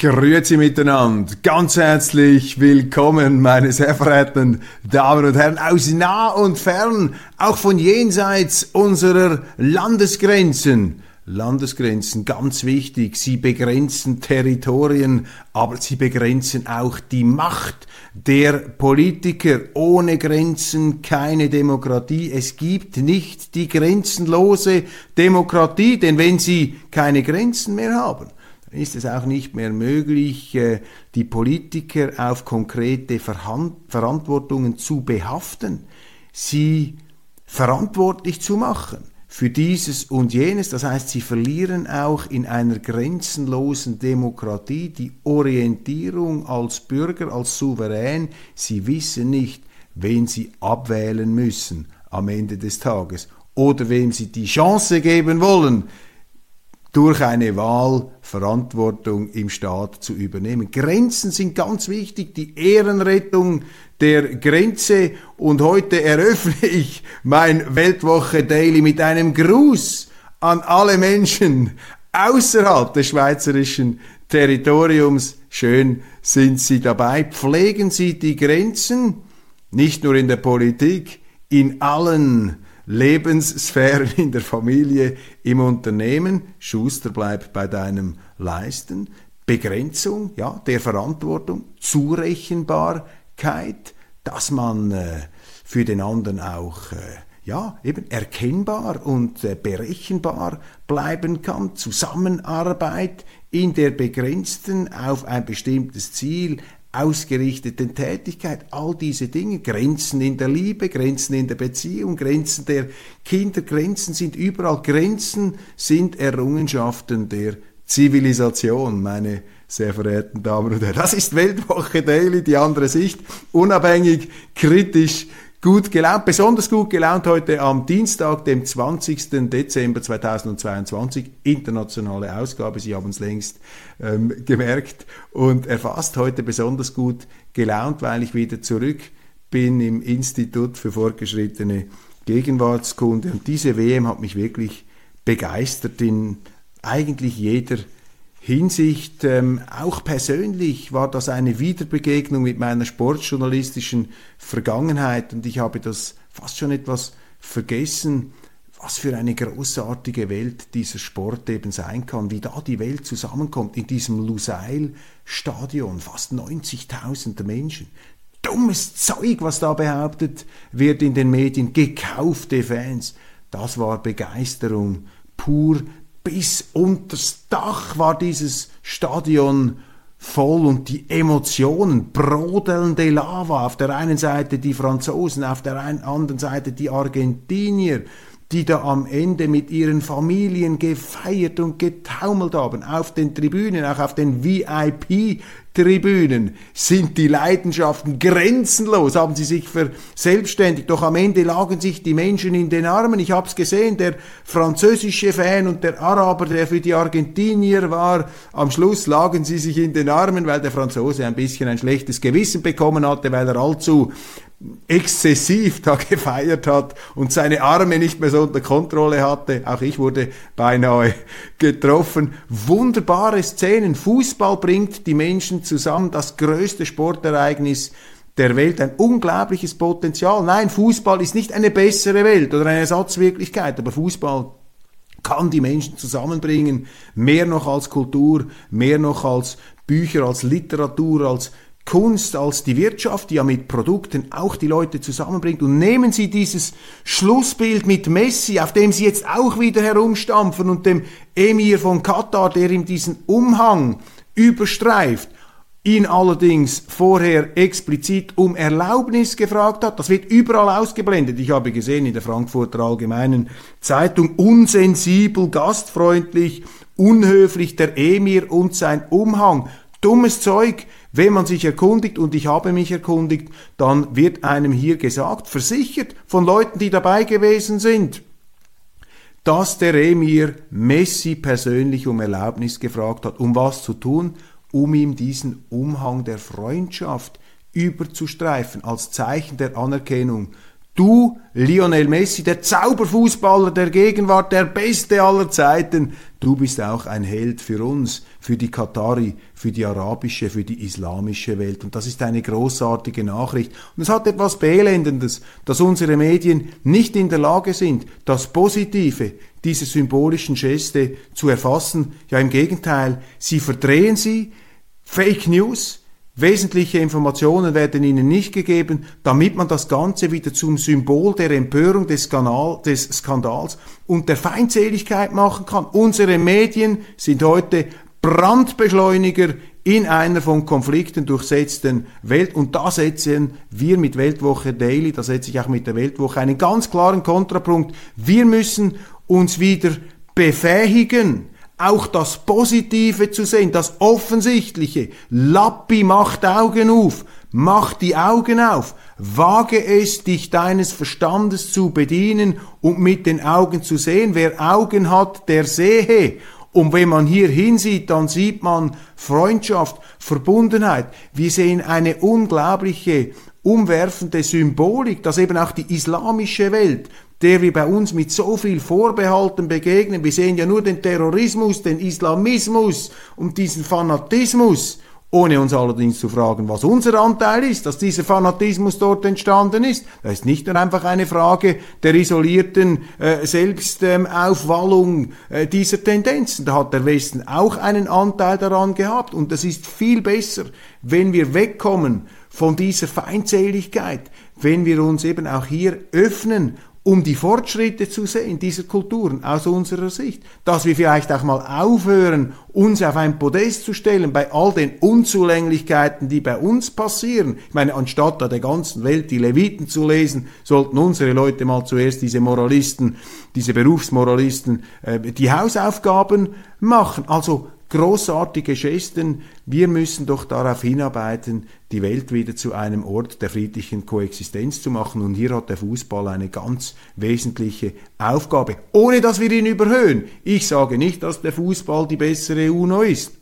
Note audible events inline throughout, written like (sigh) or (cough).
Grüezi miteinander, ganz herzlich willkommen, meine sehr verehrten Damen und Herren, aus nah und fern, auch von jenseits unserer Landesgrenzen. Landesgrenzen, ganz wichtig, sie begrenzen Territorien, aber sie begrenzen auch die Macht der Politiker. Ohne Grenzen keine Demokratie. Es gibt nicht die grenzenlose Demokratie, denn wenn sie keine Grenzen mehr haben, ist es auch nicht mehr möglich, äh, die Politiker auf konkrete Verantwortungen zu behaften, sie verantwortlich zu machen für dieses und jenes. Das heißt, sie verlieren auch in einer grenzenlosen Demokratie die Orientierung als Bürger, als Souverän. Sie wissen nicht, wen sie abwählen müssen am Ende des Tages oder wem sie die Chance geben wollen, durch eine Wahl Verantwortung im Staat zu übernehmen. Grenzen sind ganz wichtig, die Ehrenrettung der Grenze und heute eröffne ich mein Weltwoche Daily mit einem Gruß an alle Menschen außerhalb des schweizerischen Territoriums. Schön sind Sie dabei. Pflegen Sie die Grenzen, nicht nur in der Politik, in allen Lebenssphären (laughs) in der Familie, im Unternehmen. Schuster bleibt bei deinem Leisten. Begrenzung ja, der Verantwortung, Zurechenbarkeit, dass man äh, für den anderen auch äh, ja, eben erkennbar und äh, berechenbar bleiben kann, Zusammenarbeit in der begrenzten auf ein bestimmtes Ziel ausgerichteten Tätigkeit, all diese Dinge, Grenzen in der Liebe, Grenzen in der Beziehung, Grenzen der Kinder, Grenzen sind überall, Grenzen sind Errungenschaften der Zivilisation, meine sehr verehrten Damen und Herren. Das ist Weltwoche Daily, die andere Sicht, unabhängig, kritisch, gut gelaunt, besonders gut gelaunt heute am Dienstag, dem 20. Dezember 2022, internationale Ausgabe, Sie haben es längst ähm, gemerkt und erfasst heute besonders gut gelaunt, weil ich wieder zurück bin im Institut für fortgeschrittene Gegenwartskunde und diese WM hat mich wirklich begeistert in eigentlich jeder Hinsicht, ähm, auch persönlich war das eine Wiederbegegnung mit meiner sportjournalistischen Vergangenheit und ich habe das fast schon etwas vergessen, was für eine großartige Welt dieser Sport eben sein kann, wie da die Welt zusammenkommt in diesem Lusail-Stadion, fast 90.000 Menschen. Dummes Zeug, was da behauptet wird in den Medien, gekaufte Fans. Das war Begeisterung pur bis unters Dach war dieses Stadion voll und die Emotionen, brodelnde Lava, auf der einen Seite die Franzosen, auf der anderen Seite die Argentinier, die da am Ende mit ihren Familien gefeiert und getaumelt haben, auf den Tribünen, auch auf den VIP-Tribünen, sind die Leidenschaften grenzenlos, haben sie sich verselbstständigt. Doch am Ende lagen sich die Menschen in den Armen. Ich habe es gesehen, der französische Fan und der Araber, der für die Argentinier war, am Schluss lagen sie sich in den Armen, weil der Franzose ein bisschen ein schlechtes Gewissen bekommen hatte, weil er allzu exzessiv da (laughs) gefeiert hat und seine Arme nicht mehr so unter Kontrolle hatte. Auch ich wurde beinahe getroffen. Wunderbare Szenen. Fußball bringt die Menschen zusammen. Das größte Sportereignis der Welt. Ein unglaubliches Potenzial. Nein, Fußball ist nicht eine bessere Welt oder eine Ersatzwirklichkeit, aber Fußball kann die Menschen zusammenbringen, mehr noch als Kultur, mehr noch als Bücher, als Literatur, als Kunst als die Wirtschaft, die ja mit Produkten auch die Leute zusammenbringt. Und nehmen Sie dieses Schlussbild mit Messi, auf dem Sie jetzt auch wieder herumstampfen und dem Emir von Katar, der ihm diesen Umhang überstreift, ihn allerdings vorher explizit um Erlaubnis gefragt hat. Das wird überall ausgeblendet. Ich habe gesehen in der Frankfurter Allgemeinen Zeitung, unsensibel, gastfreundlich, unhöflich der Emir und sein Umhang. Dummes Zeug. Wenn man sich erkundigt, und ich habe mich erkundigt, dann wird einem hier gesagt, versichert von Leuten, die dabei gewesen sind, dass der Emir Messi persönlich um Erlaubnis gefragt hat, um was zu tun, um ihm diesen Umhang der Freundschaft überzustreifen, als Zeichen der Anerkennung Du, Lionel Messi, der Zauberfußballer der Gegenwart, der Beste aller Zeiten, du bist auch ein Held für uns, für die Katari, für die arabische, für die islamische Welt. Und das ist eine großartige Nachricht. Und es hat etwas Beelendendes, dass unsere Medien nicht in der Lage sind, das Positive dieser symbolischen Geste zu erfassen. Ja, im Gegenteil, sie verdrehen sie, Fake News, Wesentliche Informationen werden ihnen nicht gegeben, damit man das Ganze wieder zum Symbol der Empörung des, Skandal, des Skandals und der Feindseligkeit machen kann. Unsere Medien sind heute Brandbeschleuniger in einer von Konflikten durchsetzten Welt. Und da setzen wir mit Weltwoche Daily, da setze ich auch mit der Weltwoche einen ganz klaren Kontrapunkt. Wir müssen uns wieder befähigen, auch das Positive zu sehen, das Offensichtliche. Lappi macht Augen auf, mach die Augen auf, wage es, dich deines Verstandes zu bedienen und mit den Augen zu sehen. Wer Augen hat, der sehe. Und wenn man hier hinsieht, dann sieht man Freundschaft, Verbundenheit. Wir sehen eine unglaubliche, umwerfende Symbolik, dass eben auch die islamische Welt der wir bei uns mit so viel Vorbehalten begegnen. Wir sehen ja nur den Terrorismus, den Islamismus und diesen Fanatismus, ohne uns allerdings zu fragen, was unser Anteil ist, dass dieser Fanatismus dort entstanden ist. Das ist nicht nur einfach eine Frage der isolierten äh, Selbstaufwallung äh, dieser Tendenzen. Da hat der Westen auch einen Anteil daran gehabt. Und das ist viel besser, wenn wir wegkommen von dieser Feindseligkeit, wenn wir uns eben auch hier öffnen um die Fortschritte zu sehen dieser Kulturen aus unserer Sicht, dass wir vielleicht auch mal aufhören, uns auf ein Podest zu stellen bei all den Unzulänglichkeiten, die bei uns passieren. Ich meine, anstatt da der ganzen Welt die Leviten zu lesen, sollten unsere Leute mal zuerst diese Moralisten, diese Berufsmoralisten, äh, die Hausaufgaben machen. Also großartige Gesten. Wir müssen doch darauf hinarbeiten, die Welt wieder zu einem Ort der friedlichen Koexistenz zu machen. Und hier hat der Fußball eine ganz wesentliche Aufgabe, ohne dass wir ihn überhöhen. Ich sage nicht, dass der Fußball die bessere UNO ist.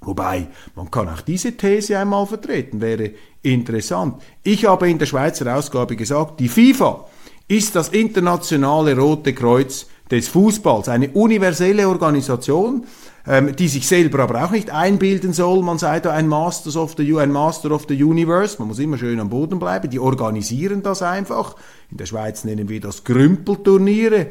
Wobei, man kann auch diese These einmal vertreten, wäre interessant. Ich habe in der Schweizer Ausgabe gesagt, die FIFA ist das internationale Rote Kreuz des Fußballs, eine universelle Organisation, die sich selber aber auch nicht einbilden soll, man sei da ein, Masters of the, ein Master of the Universe, man muss immer schön am Boden bleiben, die organisieren das einfach. In der Schweiz nennen wir das Grümpelturniere.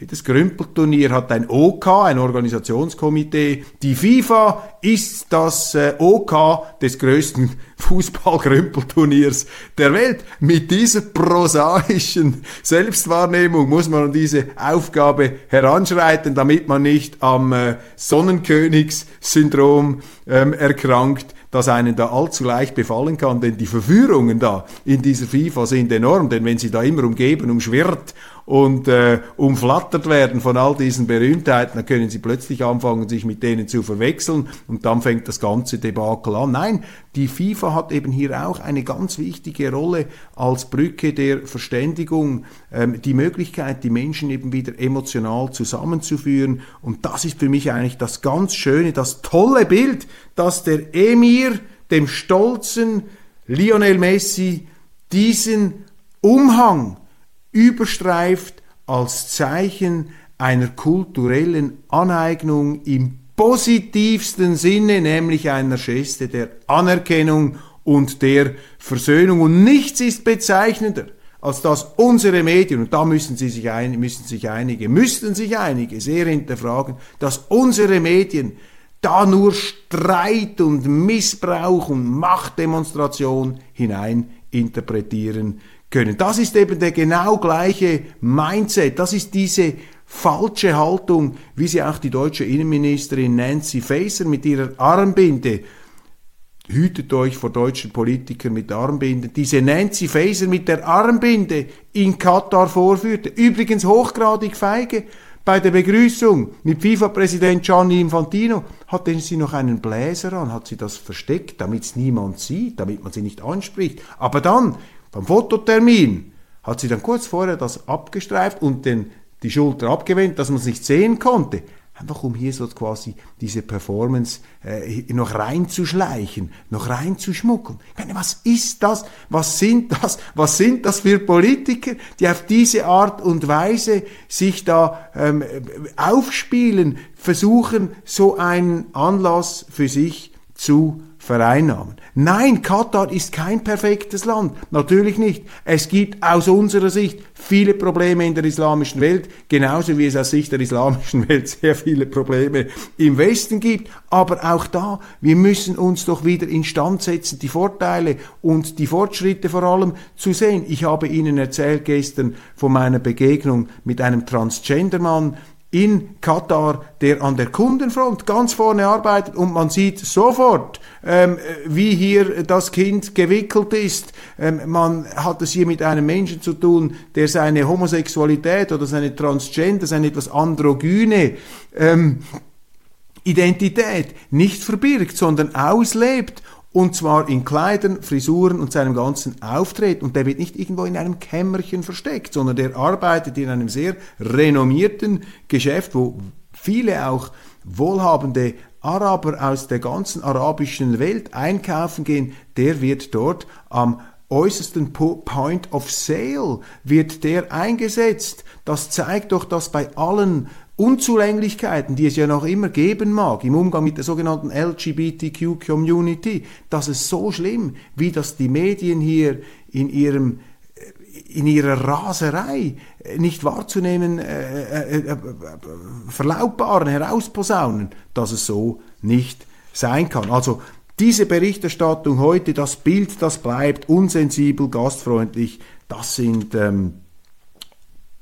Jedes Grümpelturnier hat ein OK, ein Organisationskomitee. Die FIFA ist das äh, OK des größten (laughs) Fußballgrümpelturniers der Welt. Mit dieser prosaischen Selbstwahrnehmung muss man an diese Aufgabe heranschreiten, damit man nicht am äh, Sonnenkönigssyndrom ähm, erkrankt das einen da allzu leicht befallen kann, denn die Verführungen da in dieser FIFA sind enorm, denn wenn sie da immer umgeben, umschwirrt und äh, umflattert werden von all diesen Berühmtheiten, dann können sie plötzlich anfangen, sich mit denen zu verwechseln und dann fängt das ganze Debakel an. Nein, die FIFA hat eben hier auch eine ganz wichtige Rolle als Brücke der Verständigung, ähm, die Möglichkeit, die Menschen eben wieder emotional zusammenzuführen und das ist für mich eigentlich das ganz schöne, das tolle Bild, dass der Emir dem stolzen Lionel Messi diesen Umhang überstreift als Zeichen einer kulturellen Aneignung im positivsten Sinne, nämlich einer Geste der Anerkennung und der Versöhnung. Und nichts ist bezeichnender, als dass unsere Medien, und da müssen, sie sich ein, müssen sich einige, müssten sich einige sehr hinterfragen, dass unsere Medien da nur Streit und Missbrauch und Machtdemonstration hinein interpretieren können. Das ist eben der genau gleiche Mindset, das ist diese falsche Haltung, wie sie auch die deutsche Innenministerin Nancy Faeser mit ihrer Armbinde hütet euch vor deutschen Politikern mit Armbinden, diese Nancy Faeser mit der Armbinde in Katar vorführte. Übrigens hochgradig feige. Bei der Begrüßung mit FIFA-Präsident Gianni Infantino hatte sie noch einen Bläser an, hat sie das versteckt, damit es niemand sieht, damit man sie nicht anspricht. Aber dann, beim Fototermin, hat sie dann kurz vorher das abgestreift und den, die Schulter abgewendet, dass man es nicht sehen konnte einfach um hier so quasi diese Performance äh, noch reinzuschleichen, noch reinzuschmuggeln. Ich meine, was ist das? Was sind das? Was sind das für Politiker, die auf diese Art und Weise sich da ähm, aufspielen, versuchen, so einen Anlass für sich zu vereinnahmen. Nein, Katar ist kein perfektes Land. Natürlich nicht. Es gibt aus unserer Sicht viele Probleme in der islamischen Welt, genauso wie es aus Sicht der islamischen Welt sehr viele Probleme im Westen gibt. Aber auch da, wir müssen uns doch wieder instand setzen, die Vorteile und die Fortschritte vor allem zu sehen. Ich habe Ihnen erzählt gestern von meiner Begegnung mit einem Transgendermann, in Katar, der an der Kundenfront ganz vorne arbeitet und man sieht sofort, ähm, wie hier das Kind gewickelt ist. Ähm, man hat es hier mit einem Menschen zu tun, der seine Homosexualität oder seine Transgender, seine etwas androgyne ähm, Identität nicht verbirgt, sondern auslebt und zwar in Kleidern, Frisuren und seinem ganzen Auftreten. Und der wird nicht irgendwo in einem Kämmerchen versteckt, sondern der arbeitet in einem sehr renommierten Geschäft, wo viele auch wohlhabende Araber aus der ganzen arabischen Welt einkaufen gehen. Der wird dort am äußersten Point of Sale wird der eingesetzt. Das zeigt doch, dass bei allen Unzulänglichkeiten, die es ja noch immer geben mag im Umgang mit der sogenannten LGBTQ-Community, dass es so schlimm, wie das die Medien hier in ihrem in ihrer Raserei nicht wahrzunehmen, äh, äh, äh, verlautbaren, herausposaunen, dass es so nicht sein kann. Also diese Berichterstattung heute, das Bild, das bleibt unsensibel, gastfreundlich, das sind, ähm,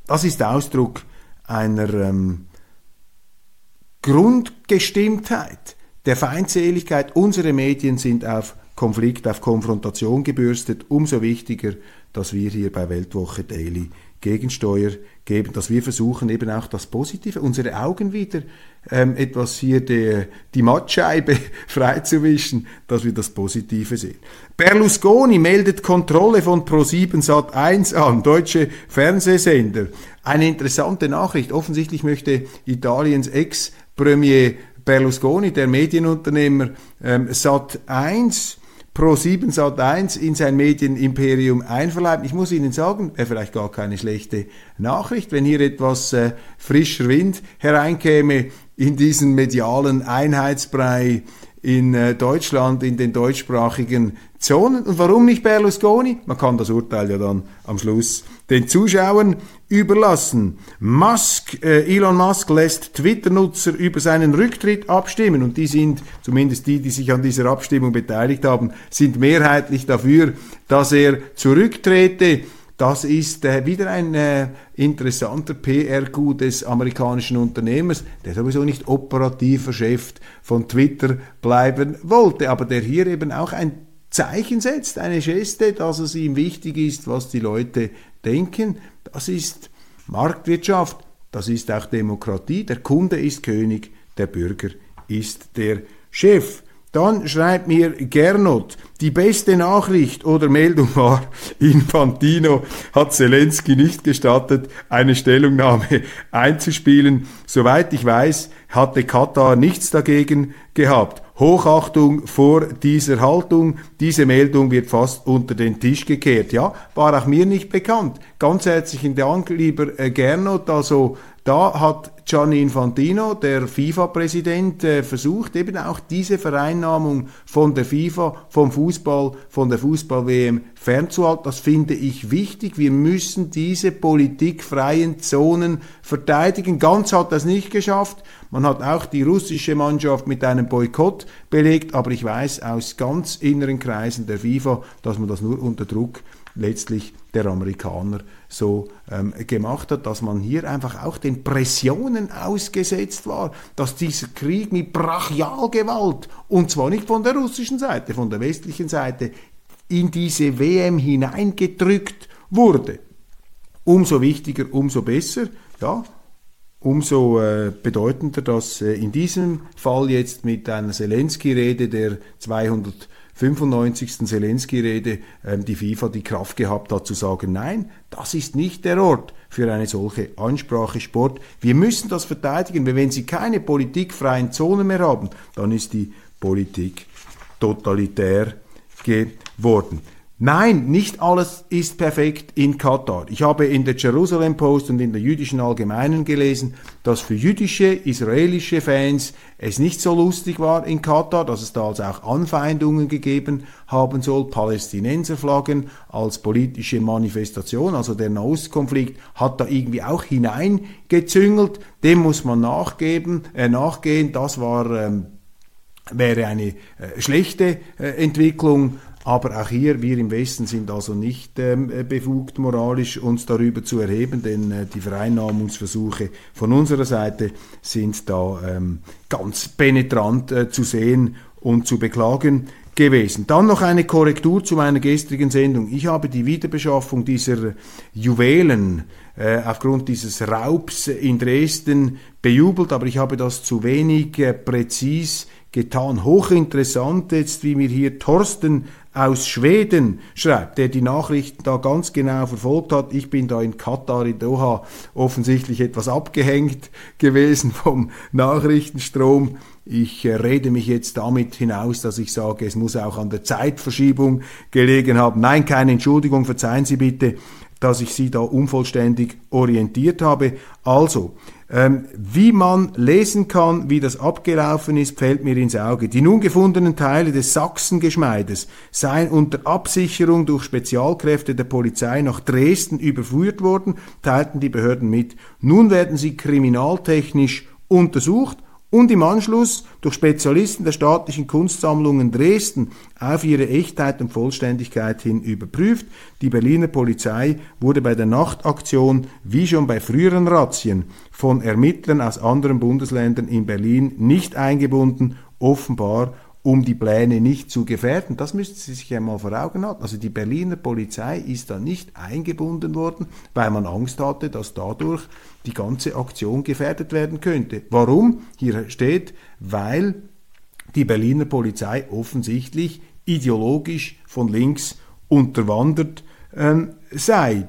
das ist Ausdruck einer ähm, Grundgestimmtheit der Feindseligkeit. Unsere Medien sind auf Konflikt, auf Konfrontation gebürstet. Umso wichtiger, dass wir hier bei Weltwoche Daily Gegensteuer geben, dass wir versuchen eben auch das Positive, unsere Augen wieder ähm, etwas hier die, die Mattscheibe (laughs) freizuwischen, dass wir das Positive sehen. Berlusconi meldet Kontrolle von Pro7 Sat 1 an, deutsche Fernsehsender. Eine interessante Nachricht. Offensichtlich möchte Italiens Ex-Premier Berlusconi, der Medienunternehmer ähm, Sat 1, Pro7 Sat1 in sein Medienimperium einverleiben. Ich muss Ihnen sagen, wäre vielleicht gar keine schlechte Nachricht, wenn hier etwas äh, frischer Wind hereinkäme in diesen medialen Einheitsbrei in äh, Deutschland, in den deutschsprachigen Zonen. Und warum nicht Berlusconi? Man kann das Urteil ja dann am Schluss den Zuschauern überlassen. Musk, äh, Elon Musk lässt Twitter-Nutzer über seinen Rücktritt abstimmen und die sind, zumindest die, die sich an dieser Abstimmung beteiligt haben, sind mehrheitlich dafür, dass er zurücktrete. Das ist äh, wieder ein äh, interessanter PR-Coup des amerikanischen Unternehmers, der sowieso nicht operativer Chef von Twitter bleiben wollte, aber der hier eben auch ein Zeichen setzt, eine Geste, dass es ihm wichtig ist, was die Leute denken. Das ist Marktwirtschaft, das ist auch Demokratie. Der Kunde ist König, der Bürger ist der Chef. Dann schreibt mir Gernot, die beste Nachricht oder Meldung war, (laughs) Infantino hat Zelensky nicht gestattet, eine Stellungnahme (laughs) einzuspielen. Soweit ich weiß, hatte Katar nichts dagegen gehabt. Hochachtung vor dieser Haltung. Diese Meldung wird fast unter den Tisch gekehrt. Ja, war auch mir nicht bekannt. Ganz herzlichen Dank, lieber äh, Gernot. Also da hat Gianni Infantino, der FIFA-Präsident, äh, versucht eben auch diese Vereinnahmung von der FIFA, vom Fußball, von der Fußball-WM fernzuhalten. Das finde ich wichtig. Wir müssen diese politikfreien Zonen verteidigen. Ganz hat das nicht geschafft. Man hat auch die russische Mannschaft mit einem Boykott belegt, aber ich weiß aus ganz inneren Kreisen der FIFA, dass man das nur unter Druck letztlich der Amerikaner so ähm, gemacht hat, dass man hier einfach auch den Pressionen ausgesetzt war, dass dieser Krieg mit Brachialgewalt, und zwar nicht von der russischen Seite, von der westlichen Seite, in diese WM hineingedrückt wurde. Umso wichtiger, umso besser, ja, umso äh, bedeutender, dass äh, in diesem Fall jetzt mit einer Zelensky-Rede der 200 95. Zelensky-Rede ähm, die FIFA die Kraft gehabt hat zu sagen, nein, das ist nicht der Ort für eine solche Ansprache Sport. Wir müssen das verteidigen, weil wenn Sie keine politikfreien Zonen mehr haben, dann ist die Politik totalitär geworden. Nein, nicht alles ist perfekt in Katar. Ich habe in der Jerusalem Post und in der jüdischen Allgemeinen gelesen, dass für jüdische, israelische Fans es nicht so lustig war in Katar, dass es da also auch Anfeindungen gegeben haben soll, Palästinenserflaggen als politische Manifestation, also der Nahostkonflikt hat da irgendwie auch hineingezüngelt, dem muss man nachgeben, äh, nachgehen, das war ähm, wäre eine äh, schlechte äh, Entwicklung aber auch hier, wir im Westen sind also nicht ähm, befugt, moralisch uns darüber zu erheben, denn äh, die Vereinnahmungsversuche von unserer Seite sind da ähm, ganz penetrant äh, zu sehen und zu beklagen gewesen. Dann noch eine Korrektur zu meiner gestrigen Sendung. Ich habe die Wiederbeschaffung dieser Juwelen äh, aufgrund dieses Raubs in Dresden bejubelt, aber ich habe das zu wenig äh, präzis getan. Hochinteressant jetzt, wie mir hier Thorsten aus Schweden schreibt, der die Nachrichten da ganz genau verfolgt hat. Ich bin da in Katar, in Doha, offensichtlich etwas abgehängt (laughs) gewesen vom Nachrichtenstrom. Ich äh, rede mich jetzt damit hinaus, dass ich sage, es muss auch an der Zeitverschiebung gelegen haben. Nein, keine Entschuldigung, verzeihen Sie bitte, dass ich Sie da unvollständig orientiert habe. Also, ähm, wie man lesen kann, wie das abgelaufen ist, fällt mir ins Auge. Die nun gefundenen Teile des Sachsengeschmeides seien unter Absicherung durch Spezialkräfte der Polizei nach Dresden überführt worden, teilten die Behörden mit. Nun werden sie kriminaltechnisch untersucht und im Anschluss durch Spezialisten der staatlichen Kunstsammlungen Dresden auf ihre Echtheit und Vollständigkeit hin überprüft. Die Berliner Polizei wurde bei der Nachtaktion wie schon bei früheren Razzien von Ermittlern aus anderen Bundesländern in Berlin nicht eingebunden, offenbar um die Pläne nicht zu gefährden. Das müssten Sie sich einmal vor Augen halten. Also die Berliner Polizei ist da nicht eingebunden worden, weil man Angst hatte, dass dadurch die ganze Aktion gefährdet werden könnte. Warum? Hier steht, weil die Berliner Polizei offensichtlich ideologisch von links unterwandert ähm, sei.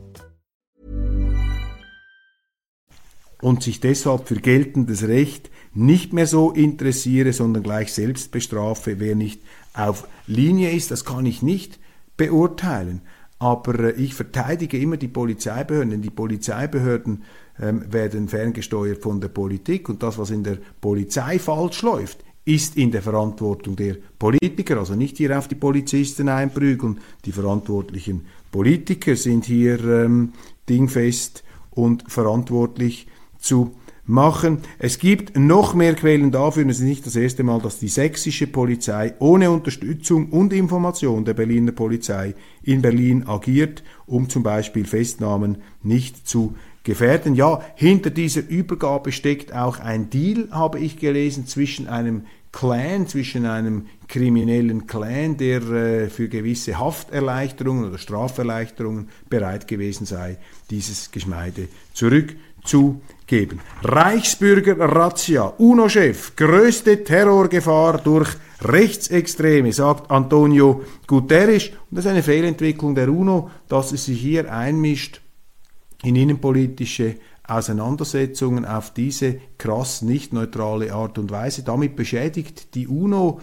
Und sich deshalb für geltendes Recht nicht mehr so interessiere, sondern gleich selbst bestrafe, wer nicht auf Linie ist, das kann ich nicht beurteilen. Aber äh, ich verteidige immer die Polizeibehörden, denn die Polizeibehörden ähm, werden ferngesteuert von der Politik und das, was in der Polizei falsch läuft, ist in der Verantwortung der Politiker, also nicht hier auf die Polizisten einprügeln. Die verantwortlichen Politiker sind hier ähm, dingfest und verantwortlich zu machen. Es gibt noch mehr Quellen dafür, und es ist nicht das erste Mal, dass die sächsische Polizei ohne Unterstützung und Information der Berliner Polizei in Berlin agiert, um zum Beispiel Festnahmen nicht zu gefährden. Ja, hinter dieser Übergabe steckt auch ein Deal, habe ich gelesen, zwischen einem Clan, zwischen einem kriminellen Clan, der äh, für gewisse Hafterleichterungen oder Straferleichterungen bereit gewesen sei, dieses Geschmeide zurückzugeben. Reichsbürger Razzia, UNO-Chef, größte Terrorgefahr durch Rechtsextreme, sagt Antonio Guterres. Und das ist eine Fehlentwicklung der UNO, dass es sich hier einmischt in innenpolitische Auseinandersetzungen auf diese krass nicht neutrale Art und Weise. Damit beschädigt die UNO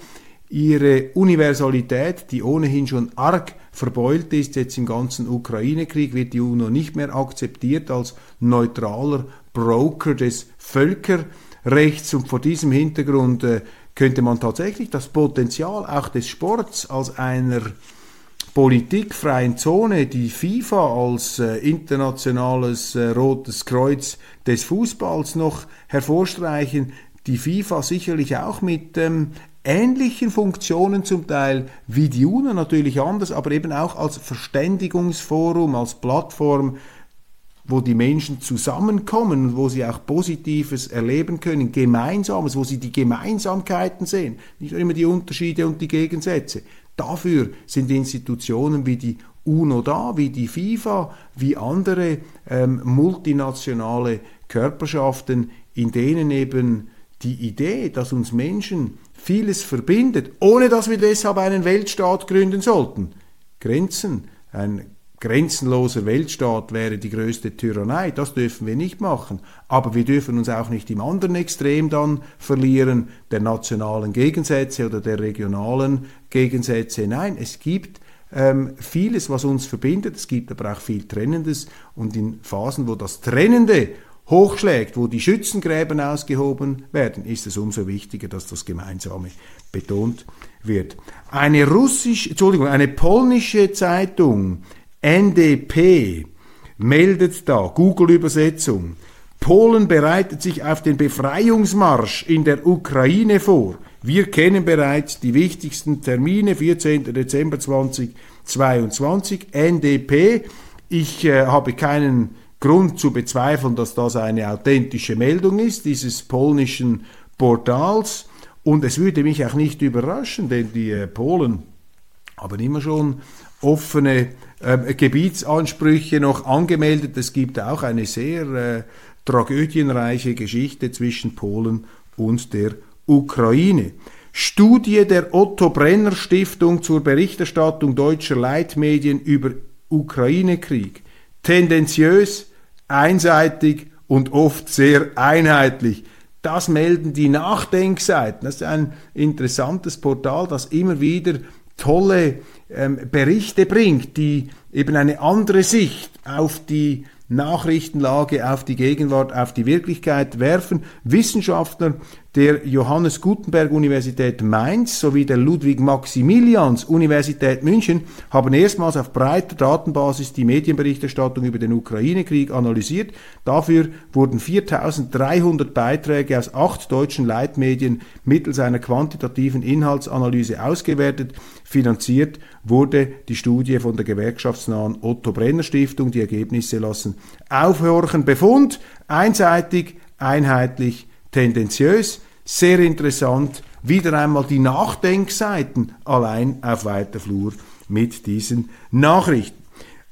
ihre Universalität, die ohnehin schon arg verbeult ist, jetzt im ganzen Ukraine-Krieg, wird die UNO nicht mehr akzeptiert als neutraler Broker des Völkerrechts und vor diesem Hintergrund äh, könnte man tatsächlich das Potenzial auch des Sports als einer politikfreien Zone die FIFA als äh, internationales äh, Rotes Kreuz des Fußballs noch hervorstreichen. Die FIFA sicherlich auch mit ähm, ähnlichen Funktionen zum Teil wie die UNO, natürlich anders, aber eben auch als Verständigungsforum, als Plattform, wo die Menschen zusammenkommen und wo sie auch Positives erleben können, Gemeinsames, wo sie die Gemeinsamkeiten sehen, nicht immer die Unterschiede und die Gegensätze. Dafür sind Institutionen wie die UNO da, wie die FIFA, wie andere ähm, multinationale Körperschaften, in denen eben die Idee, dass uns Menschen vieles verbindet, ohne dass wir deshalb einen Weltstaat gründen sollten. Grenzen, ein grenzenloser Weltstaat wäre die größte Tyrannei, das dürfen wir nicht machen. Aber wir dürfen uns auch nicht im anderen Extrem dann verlieren, der nationalen Gegensätze oder der regionalen Gegensätze. Nein, es gibt ähm, vieles, was uns verbindet, es gibt aber auch viel Trennendes und in Phasen, wo das Trennende hochschlägt, wo die Schützengräben ausgehoben werden, ist es umso wichtiger, dass das Gemeinsame betont wird. Eine russisch, Entschuldigung, eine polnische Zeitung NDP meldet da, Google-Übersetzung, Polen bereitet sich auf den Befreiungsmarsch in der Ukraine vor. Wir kennen bereits die wichtigsten Termine, 14. Dezember 2022, NDP. Ich äh, habe keinen Grund zu bezweifeln, dass das eine authentische Meldung ist, dieses polnischen Portals. Und es würde mich auch nicht überraschen, denn die äh, Polen haben immer schon offene äh, Gebietsansprüche noch angemeldet. Es gibt auch eine sehr äh, tragödienreiche Geschichte zwischen Polen und der Ukraine. Studie der Otto Brenner Stiftung zur Berichterstattung deutscher Leitmedien über Ukraine-Krieg. Tendenziös, einseitig und oft sehr einheitlich. Das melden die Nachdenkseiten. Das ist ein interessantes Portal, das immer wieder tolle ähm, Berichte bringt, die eben eine andere Sicht auf die Nachrichtenlage, auf die Gegenwart, auf die Wirklichkeit werfen. Wissenschaftler der Johannes Gutenberg Universität Mainz sowie der Ludwig Maximilians Universität München haben erstmals auf breiter Datenbasis die Medienberichterstattung über den Ukraine-Krieg analysiert. Dafür wurden 4300 Beiträge aus acht deutschen Leitmedien mittels einer quantitativen Inhaltsanalyse ausgewertet. Finanziert wurde die Studie von der gewerkschaftsnahen Otto Brenner Stiftung. Die Ergebnisse lassen aufhorchen. Befund einseitig, einheitlich, tendenziös. Sehr interessant, wieder einmal die Nachdenkseiten allein auf weiter Flur mit diesen Nachrichten.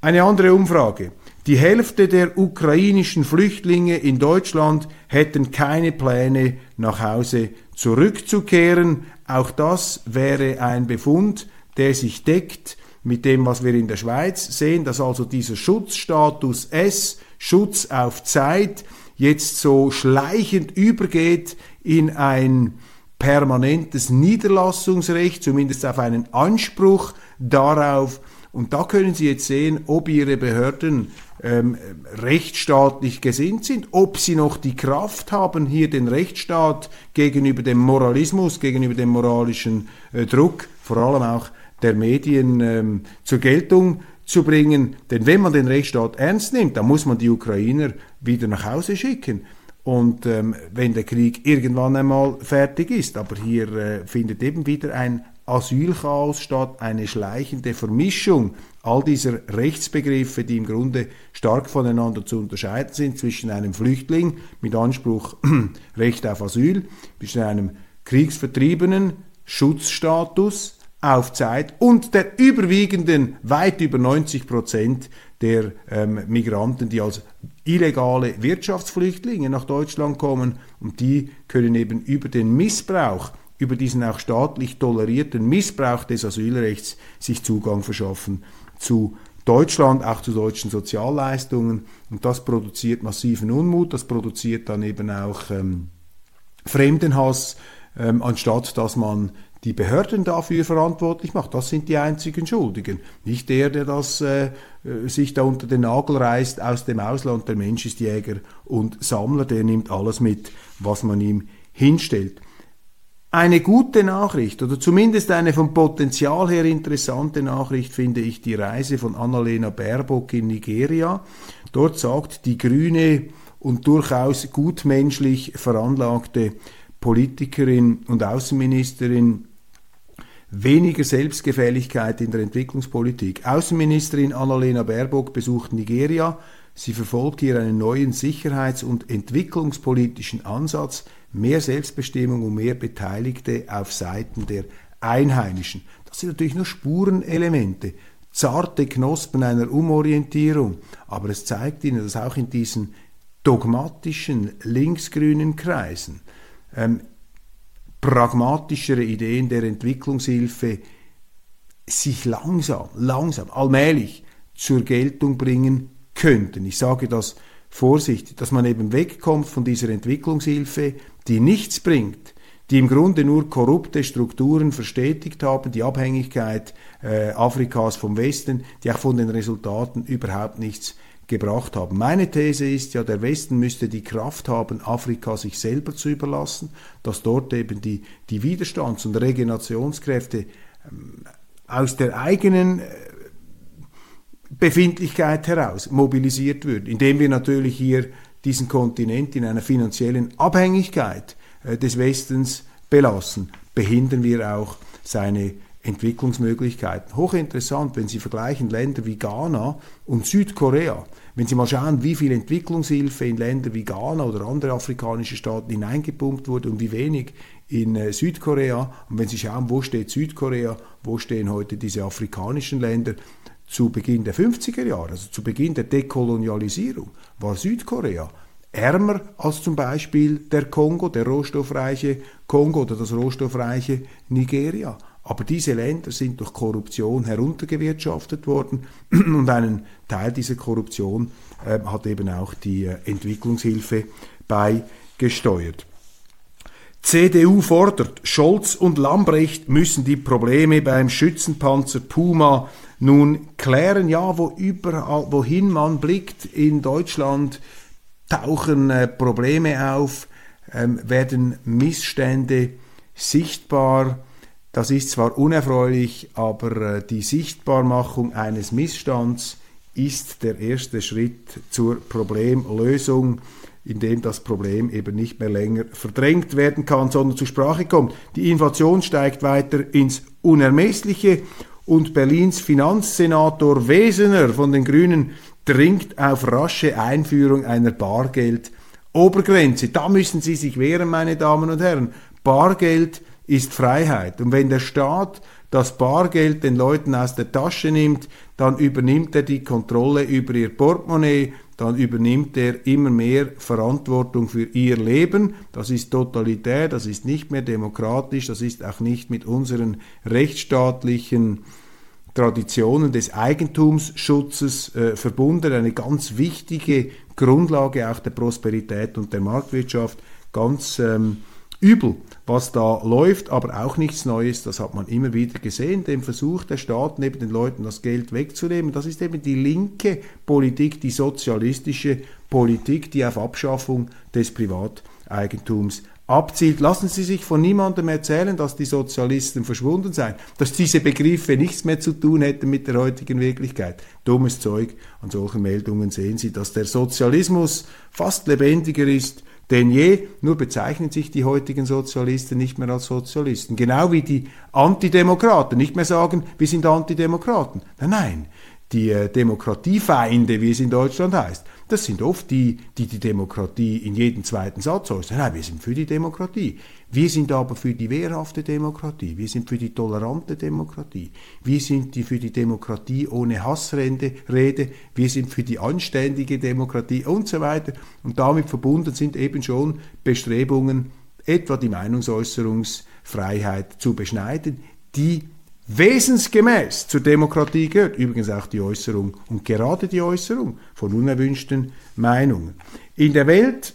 Eine andere Umfrage. Die Hälfte der ukrainischen Flüchtlinge in Deutschland hätten keine Pläne, nach Hause zurückzukehren. Auch das wäre ein Befund, der sich deckt mit dem, was wir in der Schweiz sehen, dass also dieser Schutzstatus S, Schutz auf Zeit, jetzt so schleichend übergeht in ein permanentes Niederlassungsrecht, zumindest auf einen Anspruch darauf. Und da können Sie jetzt sehen, ob Ihre Behörden ähm, rechtsstaatlich gesinnt sind, ob sie noch die Kraft haben, hier den Rechtsstaat gegenüber dem Moralismus, gegenüber dem moralischen äh, Druck, vor allem auch der Medien ähm, zur Geltung zu bringen. Denn wenn man den Rechtsstaat ernst nimmt, dann muss man die Ukrainer wieder nach Hause schicken. und ähm, wenn der Krieg irgendwann einmal fertig ist. Aber hier äh, findet eben wieder ein Asylchaos statt, eine schleichende Vermischung. All dieser Rechtsbegriffe, die im Grunde stark voneinander zu unterscheiden sind, zwischen einem Flüchtling mit Anspruch (clears throat) Recht auf Asyl, zwischen einem Kriegsvertriebenen, Schutzstatus auf Zeit und der überwiegenden, weit über 90 Prozent der ähm, Migranten, die als illegale Wirtschaftsflüchtlinge nach Deutschland kommen. Und die können eben über den Missbrauch über diesen auch staatlich tolerierten Missbrauch des Asylrechts sich Zugang verschaffen zu Deutschland, auch zu deutschen Sozialleistungen. Und das produziert massiven Unmut, das produziert dann eben auch ähm, Fremdenhass, ähm, anstatt dass man die Behörden dafür verantwortlich macht. Das sind die einzigen Schuldigen. Nicht der, der das äh, äh, sich da unter den Nagel reißt aus dem Ausland. Der Mensch ist Jäger und Sammler, der nimmt alles mit, was man ihm hinstellt. Eine gute Nachricht oder zumindest eine vom Potenzial her interessante Nachricht finde ich die Reise von Annalena Baerbock in Nigeria. Dort sagt die grüne und durchaus gutmenschlich veranlagte Politikerin und Außenministerin weniger Selbstgefälligkeit in der Entwicklungspolitik. Außenministerin Annalena Baerbock besucht Nigeria. Sie verfolgt hier einen neuen sicherheits- und entwicklungspolitischen Ansatz, mehr Selbstbestimmung und mehr Beteiligte auf Seiten der Einheimischen. Das sind natürlich nur Spurenelemente, zarte Knospen einer Umorientierung, aber es zeigt Ihnen, dass auch in diesen dogmatischen linksgrünen Kreisen ähm, pragmatischere Ideen der Entwicklungshilfe sich langsam, langsam, allmählich zur Geltung bringen könnten. Ich sage das vorsichtig, dass man eben wegkommt von dieser Entwicklungshilfe, die nichts bringt, die im Grunde nur korrupte Strukturen verstetigt haben, die Abhängigkeit äh, Afrikas vom Westen, die auch von den Resultaten überhaupt nichts gebracht haben. Meine These ist ja, der Westen müsste die Kraft haben, Afrika sich selber zu überlassen, dass dort eben die, die Widerstands- und Regenerationskräfte ähm, aus der eigenen äh, Befindlichkeit heraus mobilisiert würden, indem wir natürlich hier diesen Kontinent in einer finanziellen Abhängigkeit äh, des Westens belassen, behindern wir auch seine Entwicklungsmöglichkeiten. Hochinteressant, wenn Sie vergleichen Länder wie Ghana und Südkorea. Wenn Sie mal schauen, wie viel Entwicklungshilfe in Länder wie Ghana oder andere afrikanische Staaten hineingepumpt wurde und wie wenig in äh, Südkorea. Und wenn Sie schauen, wo steht Südkorea, wo stehen heute diese afrikanischen Länder, zu Beginn der 50er Jahre, also zu Beginn der Dekolonialisierung, war Südkorea ärmer als zum Beispiel der Kongo, der rohstoffreiche Kongo oder das rohstoffreiche Nigeria. Aber diese Länder sind durch Korruption heruntergewirtschaftet worden (clears throat) und einen Teil dieser Korruption äh, hat eben auch die äh, Entwicklungshilfe beigesteuert. CDU fordert, Scholz und Lambrecht müssen die Probleme beim Schützenpanzer Puma nun klären. Ja, wo überall, wohin man blickt in Deutschland, tauchen äh, Probleme auf, ähm, werden Missstände sichtbar. Das ist zwar unerfreulich, aber äh, die Sichtbarmachung eines Missstands ist der erste Schritt zur Problemlösung, indem das Problem eben nicht mehr länger verdrängt werden kann, sondern zur Sprache kommt. Die Inflation steigt weiter ins Unermessliche und Berlins Finanzsenator Wesener von den Grünen dringt auf rasche Einführung einer Bargeld-Obergrenze. Da müssen Sie sich wehren, meine Damen und Herren. Bargeld ist Freiheit. Und wenn der Staat das Bargeld den Leuten aus der Tasche nimmt, dann übernimmt er die Kontrolle über ihr Portemonnaie, dann übernimmt er immer mehr Verantwortung für ihr Leben. Das ist totalitär, das ist nicht mehr demokratisch, das ist auch nicht mit unseren rechtsstaatlichen Traditionen des Eigentumsschutzes äh, verbunden, eine ganz wichtige Grundlage auch der Prosperität und der Marktwirtschaft, ganz ähm, übel, was da läuft, aber auch nichts Neues, das hat man immer wieder gesehen, den Versuch der Staaten, eben den Leuten das Geld wegzunehmen, das ist eben die linke Politik, die sozialistische Politik, die auf Abschaffung des Privateigentums abzielt. Lassen Sie sich von niemandem erzählen, dass die Sozialisten verschwunden seien, dass diese Begriffe nichts mehr zu tun hätten mit der heutigen Wirklichkeit. Dummes Zeug. An solchen Meldungen sehen Sie, dass der Sozialismus fast lebendiger ist denn je, nur bezeichnen sich die heutigen Sozialisten nicht mehr als Sozialisten. Genau wie die Antidemokraten nicht mehr sagen, wir sind Antidemokraten. Nein, nein, die äh, Demokratiefeinde, wie es in Deutschland heißt, das sind oft die, die die Demokratie in jedem zweiten Satz äußern. Nein, wir sind für die Demokratie. Wir sind aber für die wehrhafte Demokratie. Wir sind für die tolerante Demokratie. Wir sind die für die Demokratie ohne Hassrede. Rede. Wir sind für die anständige Demokratie und so weiter. Und damit verbunden sind eben schon Bestrebungen, etwa die Meinungsäußerungsfreiheit zu beschneiden, die wesensgemäß zur Demokratie gehört. Übrigens auch die Äußerung und gerade die Äußerung von unerwünschten Meinungen. In der Welt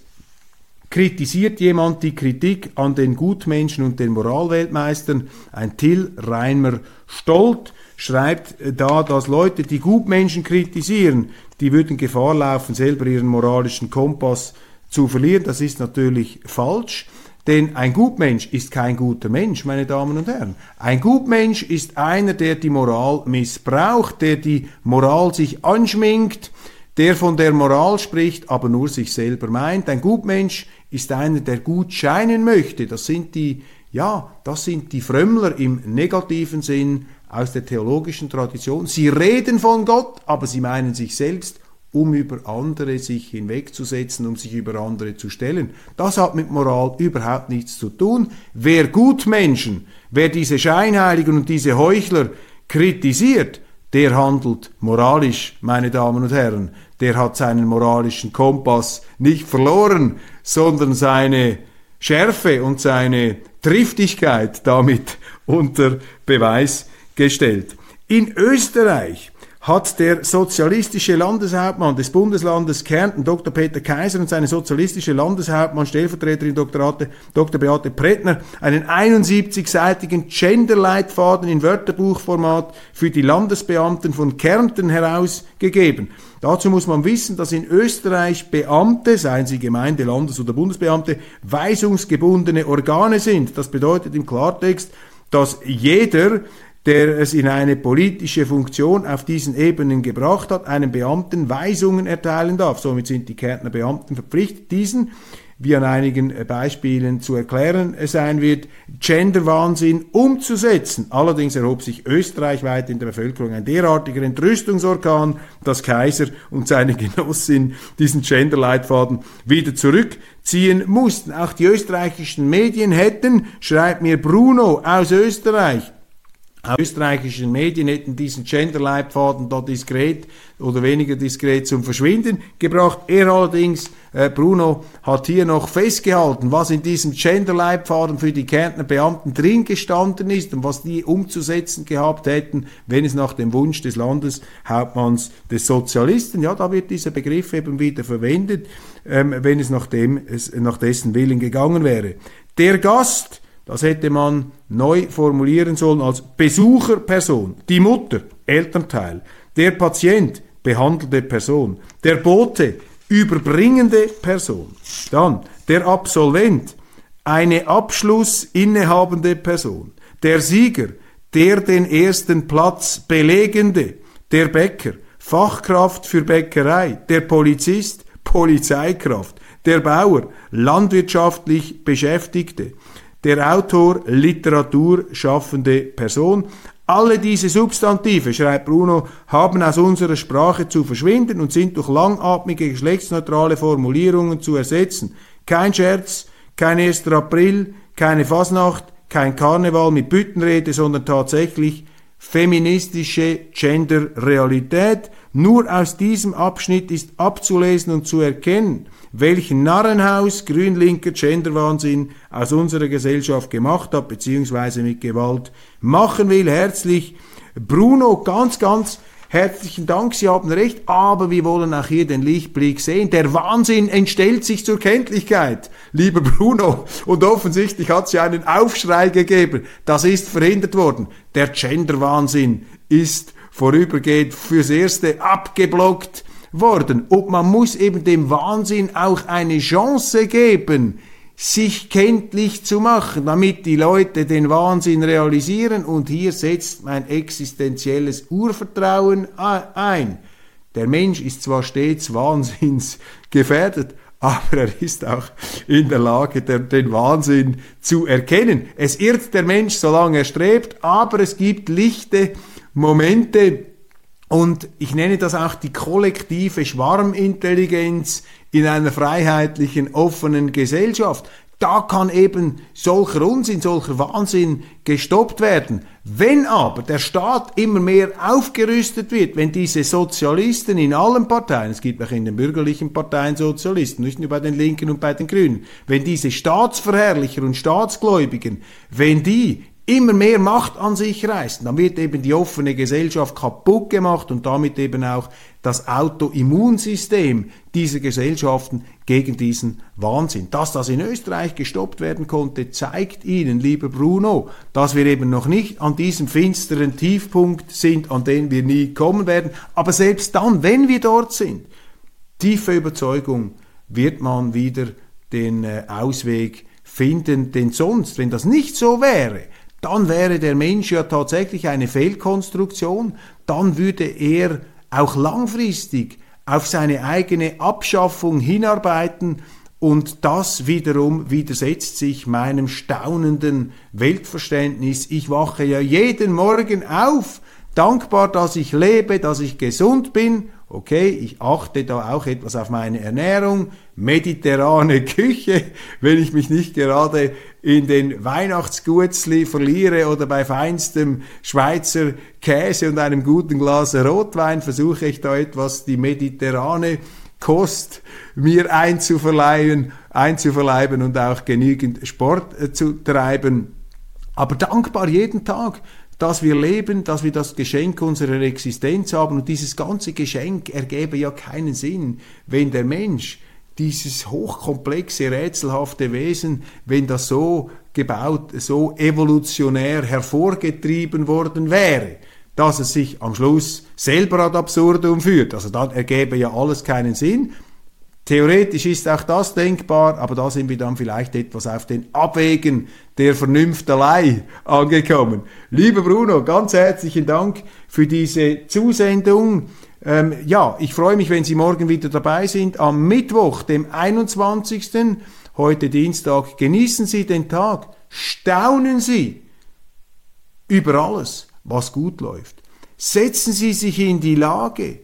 kritisiert jemand die Kritik an den Gutmenschen und den Moralweltmeistern. Ein Till Reimer Stolt schreibt da, dass Leute, die Gutmenschen kritisieren, die würden Gefahr laufen, selber ihren moralischen Kompass zu verlieren. Das ist natürlich falsch. Denn ein Gutmensch ist kein guter Mensch, meine Damen und Herren. Ein Gutmensch ist einer, der die Moral missbraucht, der die Moral sich anschminkt, der von der Moral spricht, aber nur sich selber meint. Ein Gutmensch ist einer, der gut scheinen möchte. Das sind die, ja, das sind die Frömmler im negativen Sinn aus der theologischen Tradition. Sie reden von Gott, aber sie meinen sich selbst um über andere sich hinwegzusetzen, um sich über andere zu stellen. Das hat mit Moral überhaupt nichts zu tun. Wer Gutmenschen, wer diese Scheinheiligen und diese Heuchler kritisiert, der handelt moralisch, meine Damen und Herren. Der hat seinen moralischen Kompass nicht verloren, sondern seine Schärfe und seine Triftigkeit damit (laughs) unter Beweis gestellt. In Österreich hat der sozialistische Landeshauptmann des Bundeslandes Kärnten, Dr. Peter Kaiser, und seine sozialistische Landeshauptmann, Stellvertreterin Dr. Dr. Beate Prettner, einen 71-seitigen Genderleitfaden in Wörterbuchformat für die Landesbeamten von Kärnten herausgegeben. Dazu muss man wissen, dass in Österreich Beamte, seien sie Gemeinde-, Landes- oder Bundesbeamte, weisungsgebundene Organe sind. Das bedeutet im Klartext, dass jeder der es in eine politische Funktion auf diesen Ebenen gebracht hat, einem Beamten Weisungen erteilen darf. Somit sind die Kärntner Beamten verpflichtet, diesen, wie an einigen Beispielen zu erklären sein wird, Genderwahnsinn umzusetzen. Allerdings erhob sich österreichweit in der Bevölkerung ein derartiger Entrüstungsorkan, dass Kaiser und seine (laughs) Genossin diesen Genderleitfaden wieder zurückziehen mussten. Auch die österreichischen Medien hätten, schreibt mir Bruno aus Österreich, österreichischen Medien hätten diesen Genderleitfaden da diskret oder weniger diskret zum Verschwinden gebracht. Er allerdings, äh, Bruno, hat hier noch festgehalten, was in diesem Genderleitfaden für die Kärntner Beamten drin gestanden ist und was die umzusetzen gehabt hätten, wenn es nach dem Wunsch des Landeshauptmanns des Sozialisten, ja, da wird dieser Begriff eben wieder verwendet, ähm, wenn es nach, dem, es nach dessen Willen gegangen wäre. Der Gast, das hätte man neu formulieren sollen als Besucherperson, die Mutter, Elternteil, der Patient, behandelte Person, der Bote, überbringende Person, dann der Absolvent, eine Abschluss innehabende Person, der Sieger, der den ersten Platz belegende, der Bäcker, Fachkraft für Bäckerei, der Polizist, Polizeikraft, der Bauer, landwirtschaftlich Beschäftigte, der Autor, Literatur schaffende Person. Alle diese Substantive, schreibt Bruno, haben aus unserer Sprache zu verschwinden und sind durch langatmige geschlechtsneutrale Formulierungen zu ersetzen. Kein Scherz, kein 1. April, keine Fasnacht, kein Karneval mit Büttenrede, sondern tatsächlich feministische Gender-Realität. Nur aus diesem Abschnitt ist abzulesen und zu erkennen, welchen Narrenhaus grünlinker Genderwahnsinn aus unserer Gesellschaft gemacht hat, beziehungsweise mit Gewalt machen will. Herzlich Bruno, ganz, ganz herzlichen Dank, Sie haben recht, aber wir wollen auch hier den Lichtblick sehen. Der Wahnsinn entstellt sich zur Kenntlichkeit, lieber Bruno. Und offensichtlich hat es ja einen Aufschrei gegeben. Das ist verhindert worden. Der Genderwahnsinn ist vorübergehend fürs Erste abgeblockt worden. Und man muss eben dem Wahnsinn auch eine Chance geben, sich kenntlich zu machen, damit die Leute den Wahnsinn realisieren. Und hier setzt mein existenzielles Urvertrauen ein. Der Mensch ist zwar stets wahnsinnsgefährdet, (laughs) aber er ist auch in der Lage, den Wahnsinn zu erkennen. Es irrt der Mensch, solange er strebt, aber es gibt lichte Momente, und ich nenne das auch die kollektive Schwarmintelligenz in einer freiheitlichen, offenen Gesellschaft. Da kann eben solcher Unsinn, solcher Wahnsinn gestoppt werden. Wenn aber der Staat immer mehr aufgerüstet wird, wenn diese Sozialisten in allen Parteien, es gibt auch in den bürgerlichen Parteien Sozialisten, nicht nur bei den Linken und bei den Grünen, wenn diese Staatsverherrlicher und Staatsgläubigen, wenn die immer mehr Macht an sich reißen, dann wird eben die offene Gesellschaft kaputt gemacht und damit eben auch das Autoimmunsystem dieser Gesellschaften gegen diesen Wahnsinn. Dass das in Österreich gestoppt werden konnte, zeigt Ihnen, lieber Bruno, dass wir eben noch nicht an diesem finsteren Tiefpunkt sind, an den wir nie kommen werden. Aber selbst dann, wenn wir dort sind, tiefe Überzeugung, wird man wieder den äh, Ausweg finden, denn sonst, wenn das nicht so wäre, dann wäre der Mensch ja tatsächlich eine Fehlkonstruktion, dann würde er auch langfristig auf seine eigene Abschaffung hinarbeiten und das wiederum widersetzt sich meinem staunenden Weltverständnis. Ich wache ja jeden Morgen auf, dankbar, dass ich lebe, dass ich gesund bin okay, ich achte da auch etwas auf meine Ernährung, mediterrane (laughs) Küche, wenn ich mich nicht gerade in den Weihnachtsgutzli verliere oder bei feinstem Schweizer Käse und einem guten Glas Rotwein versuche ich da etwas die mediterrane Kost mir einzuverleihen, einzuverleiben und auch genügend Sport äh, zu treiben. Aber dankbar jeden Tag dass wir leben, dass wir das Geschenk unserer Existenz haben und dieses ganze Geschenk ergäbe ja keinen Sinn, wenn der Mensch dieses hochkomplexe, rätselhafte Wesen, wenn das so gebaut, so evolutionär hervorgetrieben worden wäre, dass es sich am Schluss selber ad absurdum führt. Also dann ergäbe ja alles keinen Sinn. Theoretisch ist auch das denkbar, aber da sind wir dann vielleicht etwas auf den Abwägen der Vernünftelei angekommen. Lieber Bruno, ganz herzlichen Dank für diese Zusendung. Ähm, ja, ich freue mich, wenn Sie morgen wieder dabei sind. Am Mittwoch, dem 21. heute Dienstag, genießen Sie den Tag, staunen Sie über alles, was gut läuft. Setzen Sie sich in die Lage,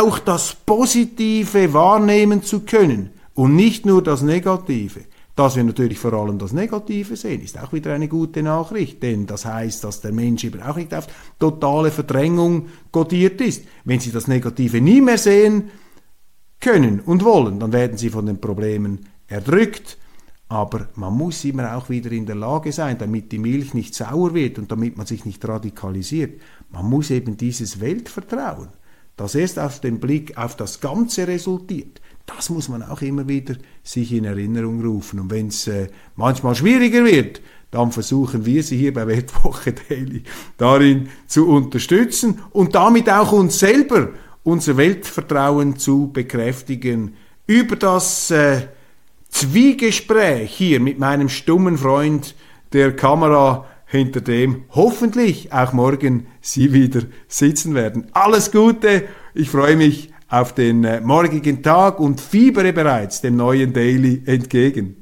auch das Positive wahrnehmen zu können und nicht nur das Negative. Dass wir natürlich vor allem das Negative sehen, ist auch wieder eine gute Nachricht, denn das heißt, dass der Mensch eben auch nicht auf totale Verdrängung kodiert ist. Wenn Sie das Negative nie mehr sehen können und wollen, dann werden Sie von den Problemen erdrückt. Aber man muss immer auch wieder in der Lage sein, damit die Milch nicht sauer wird und damit man sich nicht radikalisiert. Man muss eben dieses Weltvertrauen das erst auf den Blick auf das Ganze resultiert, das muss man auch immer wieder sich in Erinnerung rufen. Und wenn es äh, manchmal schwieriger wird, dann versuchen wir Sie hier bei Weltwoche Daily darin zu unterstützen und damit auch uns selber unser Weltvertrauen zu bekräftigen über das äh, Zwiegespräch hier mit meinem stummen Freund der Kamera hinter dem hoffentlich auch morgen Sie wieder sitzen werden. Alles Gute, ich freue mich auf den äh, morgigen Tag und fiebere bereits dem neuen Daily entgegen.